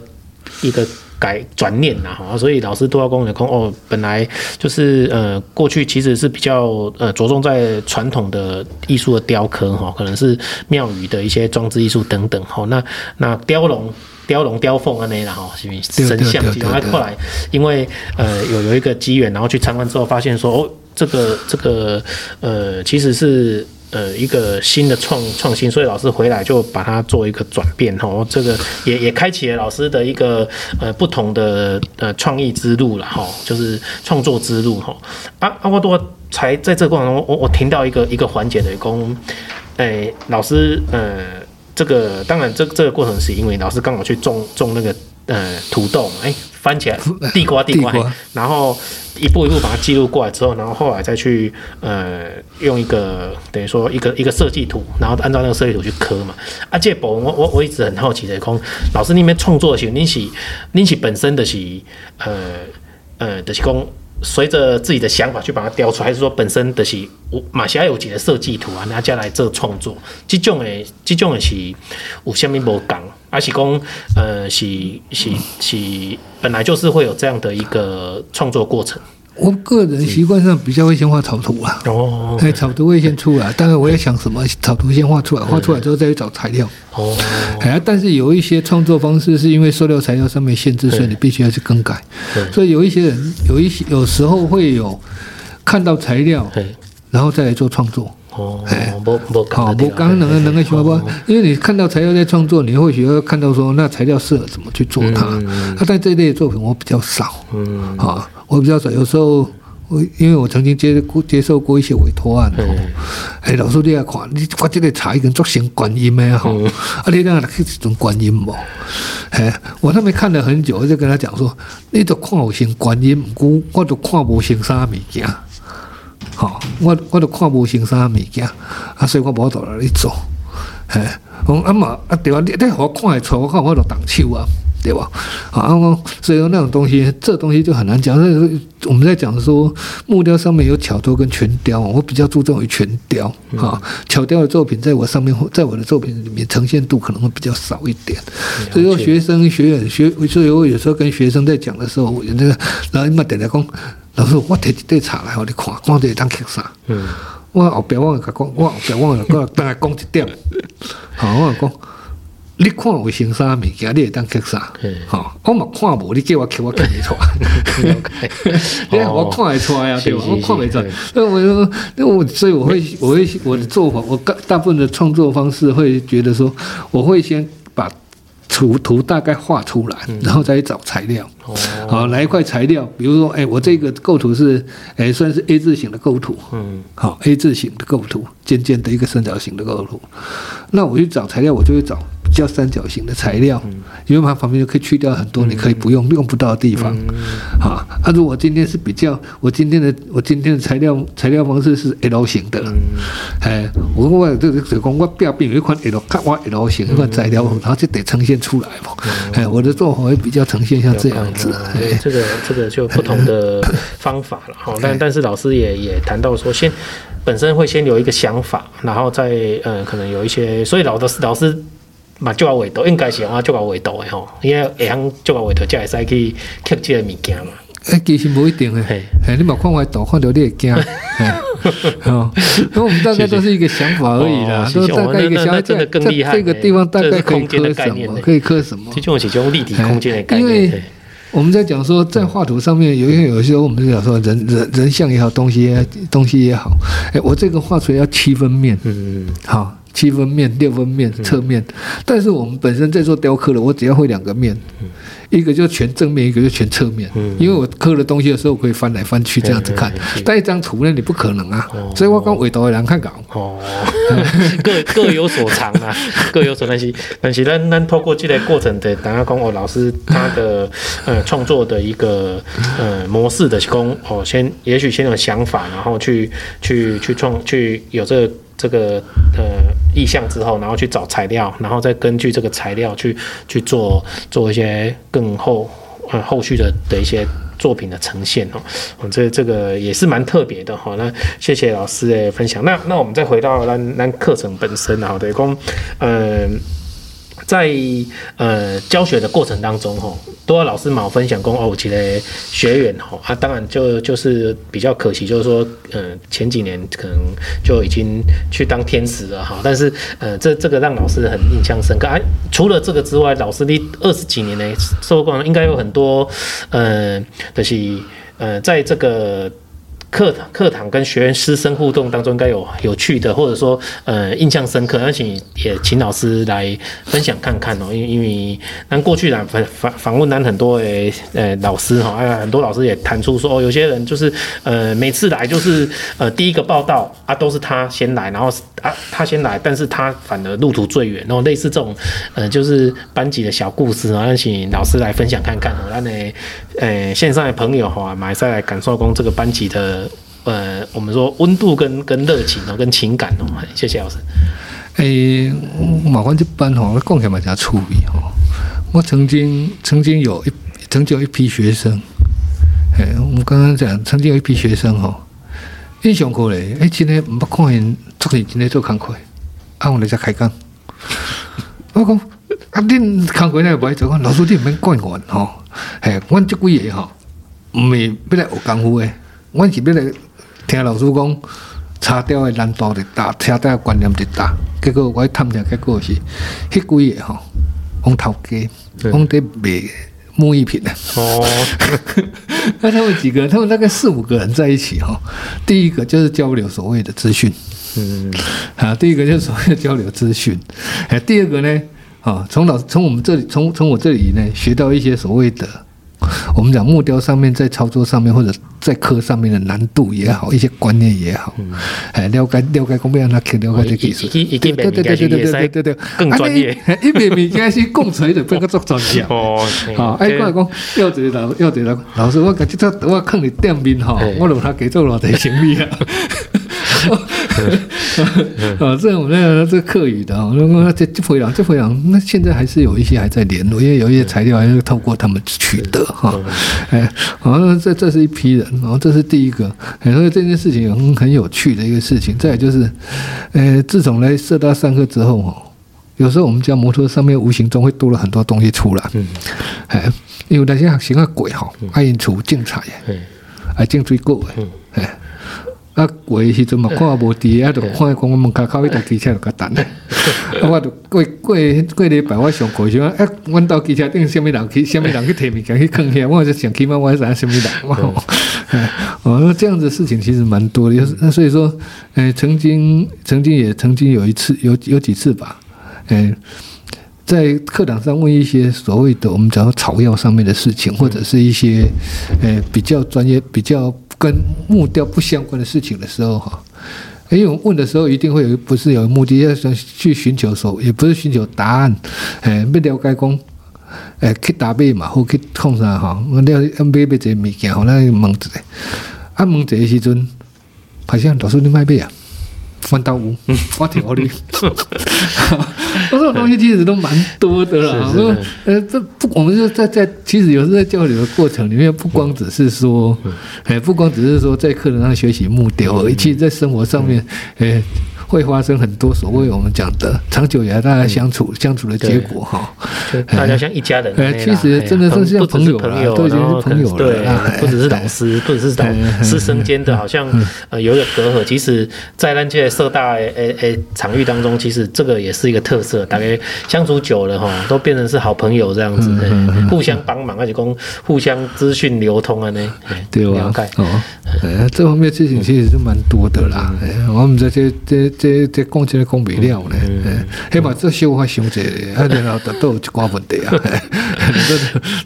一个改转念呐哈，所以老师都要跟我讲哦，本来就是呃过去其实是比较呃着重在传统的艺术的雕刻哈，可能是庙宇的一些装置艺术等等哈，那那雕龙雕龙雕凤啊那然后是不是神像，然后后来因为呃有有一个机缘，然后去参观之后发现说哦。这个这个呃，其实是呃一个新的创创新，所以老师回来就把它做一个转变吼，这个也也开启了老师的一个呃不同的呃创意之路了哈，就是创作之路哈。啊啊，我多才在这个过程中，我我听到一个一个环节的工，哎，老师呃，这个当然这这个过程是因为老师刚好去种种那个呃土豆，哎。翻起来，地 瓜地瓜，地瓜然后一步一步把它记录过来之后，然后后来再去呃用一个等于说一个一个设计图，然后按照那个设计图去刻嘛。啊，这部分我我我一直很好奇的，讲老师那边创作的时候，你是你是本身的是呃呃的是讲。随着自己的想法去把它雕出来，还是说本身的是马西亚有几的设计图啊，拿家来做创作？这种诶，这种诶是有虾米无讲，而是讲呃是是是本来就是会有这样的一个创作过程。我个人习惯上比较会先画草图啊，哦，哎，草图会先出来，当然我也想什么草图先画出来，画出来之后再去找材料，哦，哎，但是有一些创作方式是因为塑料材料上面限制，所以你必须要去更改，所以有一些人有一些有时候会有看到材料，然后再来做创作，哦，哎，不不，好，我刚刚那个那个什么不，因为你看到材料在创作，你会需要看到说那材料适合怎么去做它，那在这类的作品我比较少，嗯，好。我比较少，有时候我因为我曾经接过接受过一些委托案，哎、欸，老师你来看，你我这个茶已经做成观音的哈，嗯、啊，你那是一种观音不？哎，我那边看了很久，我就跟他讲说，你都看我成观音，我我都看不成啥物件，好，我我都看无成啥物件，啊，所以我无到那里做，哎，我啊嘛啊对啊，你你我看得出，我看我都动手啊。对吧？啊，所以说那种东西，这东西就很难讲。所以我们在讲说木雕上面有巧雕跟全雕，我比较注重于全雕啊。巧雕的作品在我上面，在我的作品里面呈现度可能会比较少一点。所以说学生学员学，所以我有时候跟学生在讲的时候，我那个然后你们点来讲，老师我提一堆茶来，你看，看会当刻啥？嗯，我后边我讲，我后边我讲，大概讲一点。好，我讲。你看我成啥物件，你会当刻啥？好，我嘛看无，你叫我刻，我刻不出来。你看我看得出来呀，对吧？我看不出来。那我说，那我所以我会，我会我的做法，我大大部分的创作方式会觉得说，我会先把图图大概画出来，然后再去找材料。好，来一块材料，比如说，哎，我这个构图是，哎，算是 A 字形的构图。嗯，好，A 字形的构图，尖尖的一个三角形的构图。那我去找材料，我就会找。叫三角形的材料，因为它旁边就可以去掉很多你可以不用用不到的地方。好，啊，如果今天是比较，我今天的我今天的材料材料方式是 L 型的，哎，我我这个这个我表边有一款 L，看我 L 型一款材料，然后就得呈现出来嘛。哎，我的做法会比较呈现像这样子。对，这个这个就不同的方法了。好，但但是老师也也谈到说，先本身会先有一个想法，然后再呃可能有一些，所以老的老师。嘛，做个画图应该是啊，做个画图的吼，因为会晓做个画图，才会使去刻这个物件嘛。诶，其实不一定诶，诶，你嘛看画图，看到你会惊。好，那我们大概都是一个想法而已啦，都大概一个想法。这这个地方大概可以刻什么？可以刻什么？这种是种立体空间的概念。因为我们在讲说，在画图上面，有些有时候我们讲说人人人像也好，东西东西也好，诶，我这个画出来要七分面，嗯嗯嗯，好。七分面、六分面、侧面，但是我们本身在做雕刻的，我只要会两个面，一个就全正面，一个就全侧面。因为我刻的东西的时候，我可以翻来翻去这样子看。但一张图呢，你不可能啊。所以我刚尾头的人看稿。哦，各各有所长啊，各有所长。但是，但是咱咱透过这个过程的，等下讲我，老师他的呃创作的一个呃模式的工哦，先也许先有想法，然后去去去创去有这个。这个呃意向之后，然后去找材料，然后再根据这个材料去去做做一些更后呃后续的的一些作品的呈现哦。我，这这个也是蛮特别的哈。那谢谢老师的分享。那那我们再回到那那课程本身啊，对，公嗯。在呃教学的过程当中，吼，都有老师嘛分享过哦，其实学员吼啊，当然就就是比较可惜，就是说，呃，前几年可能就已经去当天使了哈，但是呃，这这个让老师很印象深刻啊。除了这个之外，老师你二十几年呢，受过应该有很多，呃，就是呃，在这个。课堂课堂跟学员师生互动当中，应该有有趣的，或者说呃印象深刻，而且也请老师来分享看看哦。因因为那过去呢访访访问咱很多诶呃老师哈，哎很多老师也谈出说哦，有些人就是呃每次来就是呃第一个报到啊都是他先来，然后啊他先来，但是他反而路途最远，然后类似这种呃就是班级的小故事啊，请老师来分享看看。那呢呃线上的朋友哈，马上来感受工这个班级的。呃，我们说温度跟跟热情哦，跟情感哦，谢谢老师。诶、欸，马关这班吼，讲起来蛮趣味吼。我曾经曾经有一曾经有一批学生，诶，我们刚刚讲曾经有一批学生吼，印象过来，诶、欸，今天唔捌看因，昨天今天做工课，啊，我哋才开讲。我讲啊，恁工课呢不爱做，老师你唔免管我吼，诶，我这几个吼，唔系要来学功夫诶，我是要来。听老师讲，茶雕的难度就大，茶雕的观念就大。结果我一探听，结果是，迄几个吼，往头家，往在卖木艺品的。哦，那 他们几个，他们大概四五个人在一起哈。第一个就是交流所谓的资讯，嗯，啊，第一个就是所谓的交流资讯。哎，第二个呢，啊，从老从我们这里，从从我这里呢，学到一些所谓的我们讲木雕上面在操作上面或者在刻上面的难度也好，一些观念也好，哎，了解了解，讲要让他去了解这技术，对对对对对对对对，更专业。一边米开始共锤的变个做专业哦，好，哎，过来讲，要这个老要这个老师，我感觉他我看你店面哈，我让他给做老的行李了。啊，这我们那这个客语的啊，那这这回廊这回廊，那现在还是有一些还在联络，因为有一些材料还是透过他们取得哈。哎，好，那这这是一批人，然后这是第一个，所以这件事情很很有趣的一个事情。再就是，呃，自从来社大上课之后哦，有时候我们家摩托上面无形中会多了很多东西出来。嗯，哎，因为那些学生啊鬼哈，爱因出精彩，爱精追过哎，哎。啊，过的时阵嘛，看无伫，啊，就看讲我们卡靠一台机车就较等。啊，我就过过过礼拜我上课时阵，啊，阮兜机车顶什物人去，什物人去摕物件去囥遐，我就想起码我是什物人嘛。哦，那这样子事情其实蛮多的，就是那所以说，诶，曾经曾经也曾经有一次，有有几次吧，诶，在课堂上问一些所谓的我们讲草药上面的事情，或者是一些诶比较专业比较。跟木雕不相关的事情的时候，哈，因为我问的时候一定会有，不是有目的要想去寻求所，也不是寻求答案，哎，要了解讲，诶，去打贝嘛，或去创啥吼，我了解买买这物件，吼来问一下，啊，问一个时阵，好像老师你卖贝啊？翻到屋，发条的，这种东西其实都蛮多的啦。说，呃，这不，我们就在在，其实有时候在交流的过程里面，不光只是说，哎，不光只是说在课堂上学习木雕而已，其实在生活上面，哎。会发生很多所谓我们讲的长久以来大家相处相处的结果哈，大家像一家人。其实真的是像朋友了，都已经是朋友了。对，不只是老师，不只是老师生间的，好像呃有点隔阂。其实，在那些社大诶诶场域当中，其实这个也是一个特色。大概相处久了哈，都变成是好朋友这样子，互相帮忙，而且公互相资讯流通啊呢。对吧？哦，哎，这方面事情其实是蛮多的啦。哎，我们这些这。这这讲起来讲不了呢，起码这小发伤济，啊，然后都都有一寡问题啊，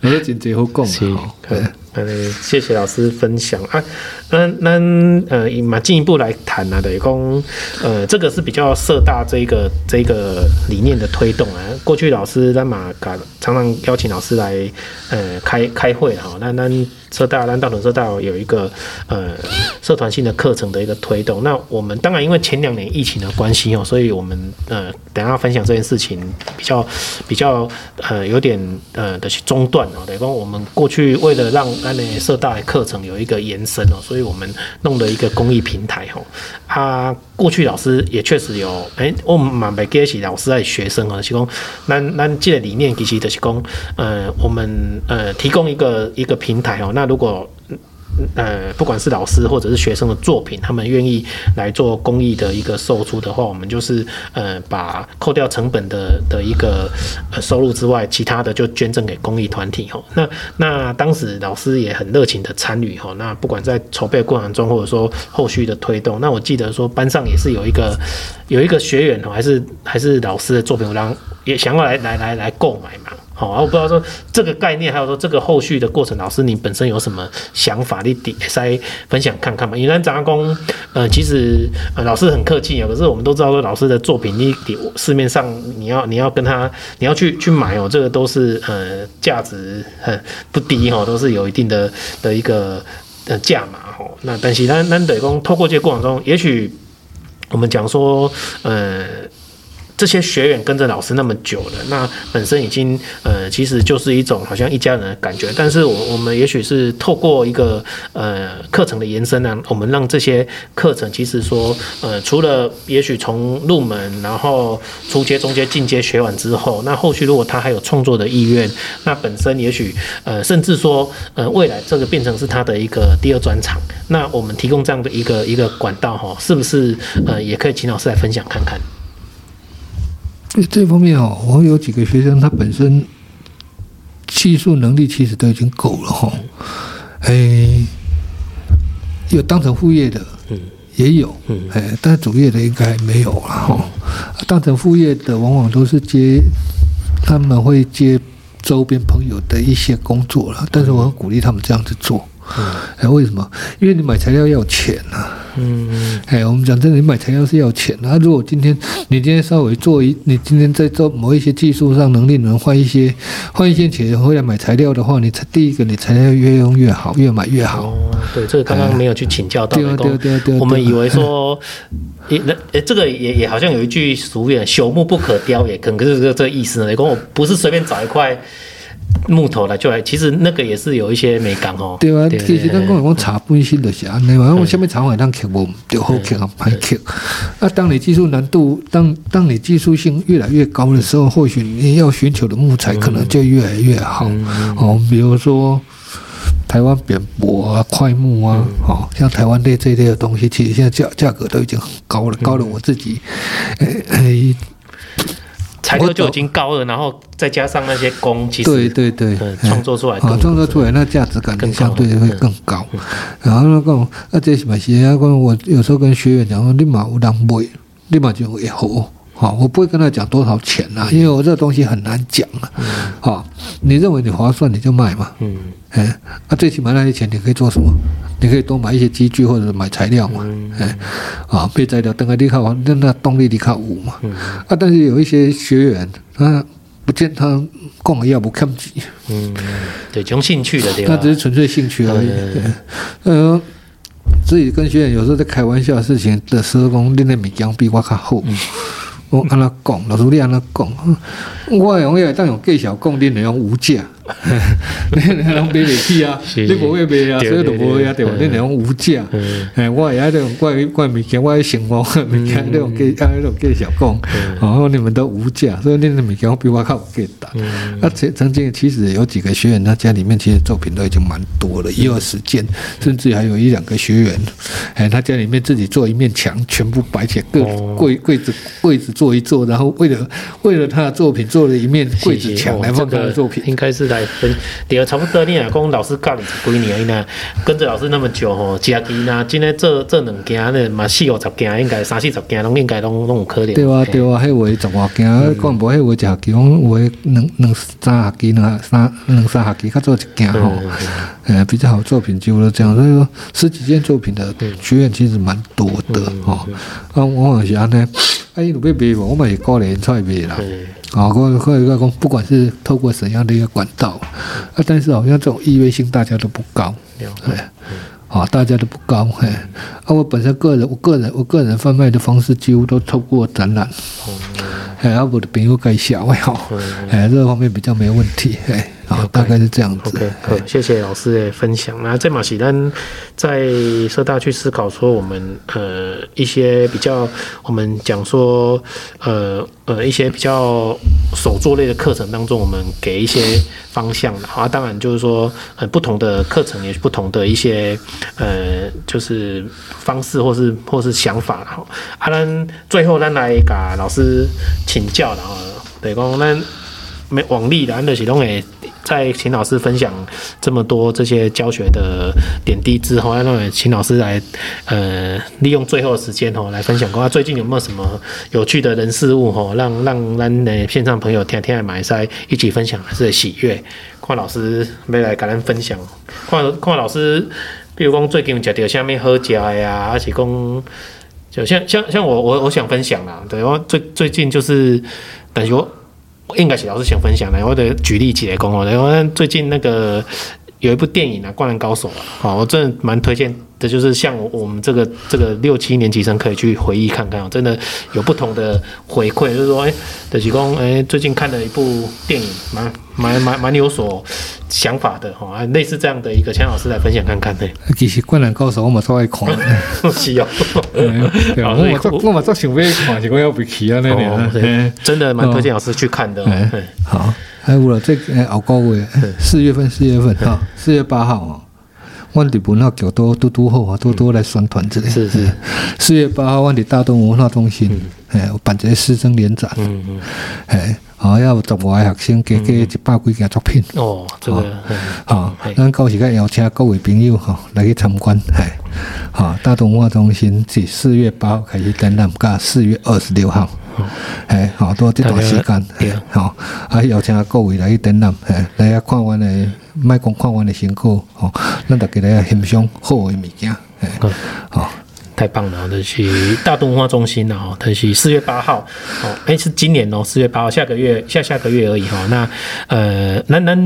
都都 真济好讲啊。呃，谢谢老师分享啊。那那呃，嘛进一步来谈啊，等于讲呃，这个是比较社大这一个这一个理念的推动啊。过去老师在马嘎常常邀请老师来呃开开会哈。那那社大那大屯社大有一个呃社团性的课程的一个推动。那我们当然因为前两年疫情的关系哦，所以我们呃等下分享这件事情比较比较呃有点呃的去中断哦。等于讲我们过去为了让那，社大的课程有一个延伸哦，所以所以我们弄了一个公益平台哦。啊，过去老师也确实有，哎、我们蛮没给起老师在学生啊，是讲，咱咱这个理念其实就是讲，呃，我们呃提供一个一个平台哦，那如果。呃，不管是老师或者是学生的作品，他们愿意来做公益的一个售出的话，我们就是呃，把扣掉成本的的一个呃收入之外，其他的就捐赠给公益团体吼。那那当时老师也很热情的参与吼。那不管在筹备过程中，或者说后续的推动，那我记得说班上也是有一个有一个学员哦，还是还是老师的作品，然后也想要来来来来购买嘛。好，我不知道说这个概念，还有说这个后续的过程，老师你本身有什么想法？你底再分享看看嘛。因为杂工，呃，其实呃老师很客气啊，可是我们都知道说老师的作品，你市面上你要你要跟他你要去去买哦，这个都是呃价值很不低哈，都是有一定的的一个呃价码哈。那但是咱咱得工，透过这个过程中，也许我们讲说呃。这些学员跟着老师那么久了，那本身已经呃，其实就是一种好像一家人的感觉。但是我我们也许是透过一个呃课程的延伸呢，我们让这些课程其实说呃，除了也许从入门，然后初阶、中阶、进阶学完之后，那后续如果他还有创作的意愿，那本身也许呃，甚至说呃，未来这个变成是他的一个第二专长，那我们提供这样的一个一个管道哈，是不是呃，也可以请老师来分享看看？这方面哦，我有几个学生，他本身技术能力其实都已经够了哈。哎，有当成副业的，嗯也有，嗯哎，但主业的应该没有了哈。当成副业的，往往都是接，他们会接周边朋友的一些工作了，但是我很鼓励他们这样子做。嗯，哎，为什么？因为你买材料要钱呐、啊。嗯，哎，我们讲真的，你买材料是要钱的、啊。如果今天你今天稍微做一，你今天在做某一些技术上能力能换一些换一些钱回来买材料的话，你才第一个你材料越用越好，越买越好。哦，对，这个刚刚没有去请教到。对啊，对啊，对。我们以为说，也那诶，这个也也好像有一句俗语，朽木不可雕也，可能是这个意思呢。你跟我不是随便找一块。木头来就来，其实那个也是有一些美感哦。对啊，对其实咱讲讲茶本身就是安尼嘛，我下面茶会当刻无就好刻啊，歹刻。啊，当你技术难度，当当你技术性越来越高的时候，或许你要寻求的木材可能就越来越好。嗯、哦，比如说台湾扁柏啊、块木啊，嗯、哦，像台湾类这一类的东西，其实现在价价格都已经很高了，高了我自己，诶、欸。材料就已经高了，然后再加上那些工，其实对对对，创作出来，啊，创作出来那价值感相对会更高。然后那个，啊，这什么是啊？我有时候跟学员讲说，立马有人买，你嘛就会好。好，我不会跟他讲多少钱呐，因为我这个东西很难讲啊。好，你认为你划算，你就卖嘛。嗯，哎，那最起码那些钱你可以做什么？你可以多买一些机具或者买材料嘛。哎，啊，别材料等下你靠那那动力你看五嘛。啊，但是有一些学员，他不见他供了要不看不起。嗯，对，从兴趣的地方，那只是纯粹兴趣而已。嗯，自己跟学员有时候在开玩笑的事情的时候，讲你那米浆比我较厚。我安那讲，老师你安那讲，我用个当用介绍讲，你用无价。你你拢买袂起啊？你无会买啊？所以就无会啊？对吧？你用无价。哎，我也在用怪怪物件，我生活 物件那种介啊那种介绍讲，然后你们都无价，所以你的物件比我较有价值。啊，曾曾经其实有几个学员，他家里面其实作品都已经蛮多了，一二十件，甚至还有一两个学员，哎，他家里面自己做一面墙，全部摆起柜柜柜子柜子做一做，然后为了为了他的作品做了一面柜子墙来放他的作品，应该是的。分，第二差不多，你若讲老师教你几年呢？跟着老师那么久吼，家己呢，今天做做两件呢，嘛四五十件，应该三四十件，拢应该拢拢有可能。对啊，对啊，迄位十外件，讲无迄位就几讲，有诶两两三学期，两三两三学期，较做一件吼，呃，比较好作品就了这样，所以说十几件作品的学员其实蛮多的吼。啊，我也是安尼，啊，伊有要卖无，我嘛是鼓励出来卖啦。啊，或或者说，不管是透过怎样的一个管道，啊，但是好像这种意愿性大家都不高，对，啊，大家都不高，嘿，啊，我本身个人，我个人，我个人贩卖的方式几乎都透过展览，哎，啊，我的朋友介绍，哎，这个方面比较没问题，哎。好，okay, 大概是这样子。OK，好，谢谢老师的分享。那这马喜丹在社大去思考说，我们呃一些比较，我们讲说呃呃一些比较手作类的课程当中，我们给一些方向的。啊，当然就是说，呃，不同的课程也是不同的一些呃就是方式或是或是想法。哈，啊，咱最后咱来给老师请教了啊，对，讲咱没往例的，咱就是拢会。在请老师分享这么多这些教学的点滴之后，那请老师来，呃，利用最后时间哦，来分享过。最近有没有什么有趣的人事物哦，让让咱的线上朋友天天来买菜一起分享还是喜悦？看老师没来跟咱分享，看看老师，比如讲最近吃到什么好吃的呀，而且讲就像像像我我我想分享啦，对，我最最近就是感觉。应该是老师想分享的，我得举例起来讲哦。然后最近那个有一部电影啊，《灌篮高手》啊，我真的蛮推荐的，就是像我们这个这个六七年级生可以去回忆看看哦，真的有不同的回馈，就是说，哎，德喜公，哎，最近看了一部电影，蛮蛮蛮蛮有所想法的哈，类似这样的一个，请老师来分享看看呢。其实《灌篮高手》我嘛稍微看，是哦。对啊，我嘛做我嘛做想要看，结果要不去啊那里。真的蛮推荐老师去看的。好，还有了这个熬高位，四月份四月份哈，四月八号啊，万里文化局都都都好啊，多多来宣传这里。是是，四月八号万里大东文化中心，哎，办这个师生联展。嗯嗯，哎。好，要十外个学生加加一百几件作品。哦，这个，好，咱到时间邀请各位朋友哈来去参观，系，好，大同文化中心自四月八号开始展览，到四月二十六号，系，好多这段时间，好，啊邀请各位来去展览，系，来啊看阮的，卖讲看阮的成果，吼，咱大家来欣赏好的物件，系，好。太棒了，这是大东文化中心哦，这是四月八号哦，哎，是今年哦，四月八号，下个月下下个月而已哈。那呃，那那。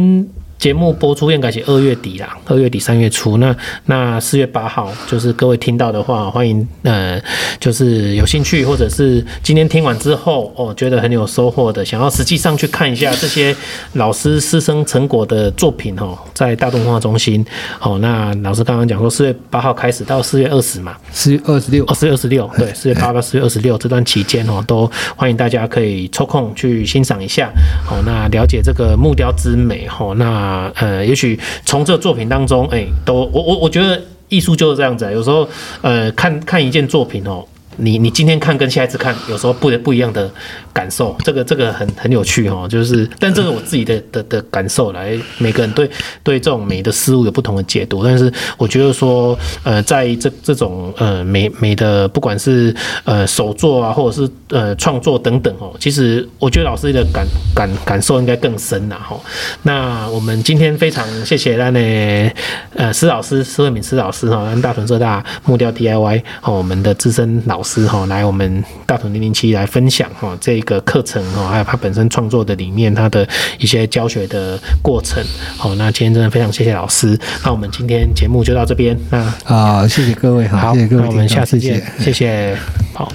节目播出应该是二月底啦，二月底三月初。那那四月八号，就是各位听到的话，欢迎呃，就是有兴趣或者是今天听完之后哦，觉得很有收获的，想要实际上去看一下这些老师师生成果的作品哦，在大动画中心哦。那老师刚刚讲说，四月八号开始到四月二十嘛，四月二十六，哦，四月二十六，对，四月八到四月二十六这段期间哦，都欢迎大家可以抽空去欣赏一下哦，那了解这个木雕之美哦，那。啊，呃，也许从这作品当中，哎、都我我我觉得艺术就是这样子。有时候，呃，看看一件作品哦。你你今天看跟下一次看有时候不不一样的感受，这个这个很很有趣哦，就是，但这个我自己的的的感受来，每个人对对这种美的事物有不同的解读，但是我觉得说，呃，在这这种呃美美的不管是呃手作啊，或者是呃创作等等哦，其实我觉得老师的感感感受应该更深呐哈。那我们今天非常谢谢那呢呃施老师施惠敏施老师哈，跟大屯社大木雕 DIY 哦，我们的资深老师。师哈来我们大同零零七来分享哈这个课程哈，还有他本身创作的理念，他的一些教学的过程。好，那今天真的非常谢谢老师。那我们今天节目就到这边。那啊，谢谢各位，好，谢谢各位，那我们下次见，谢谢，好。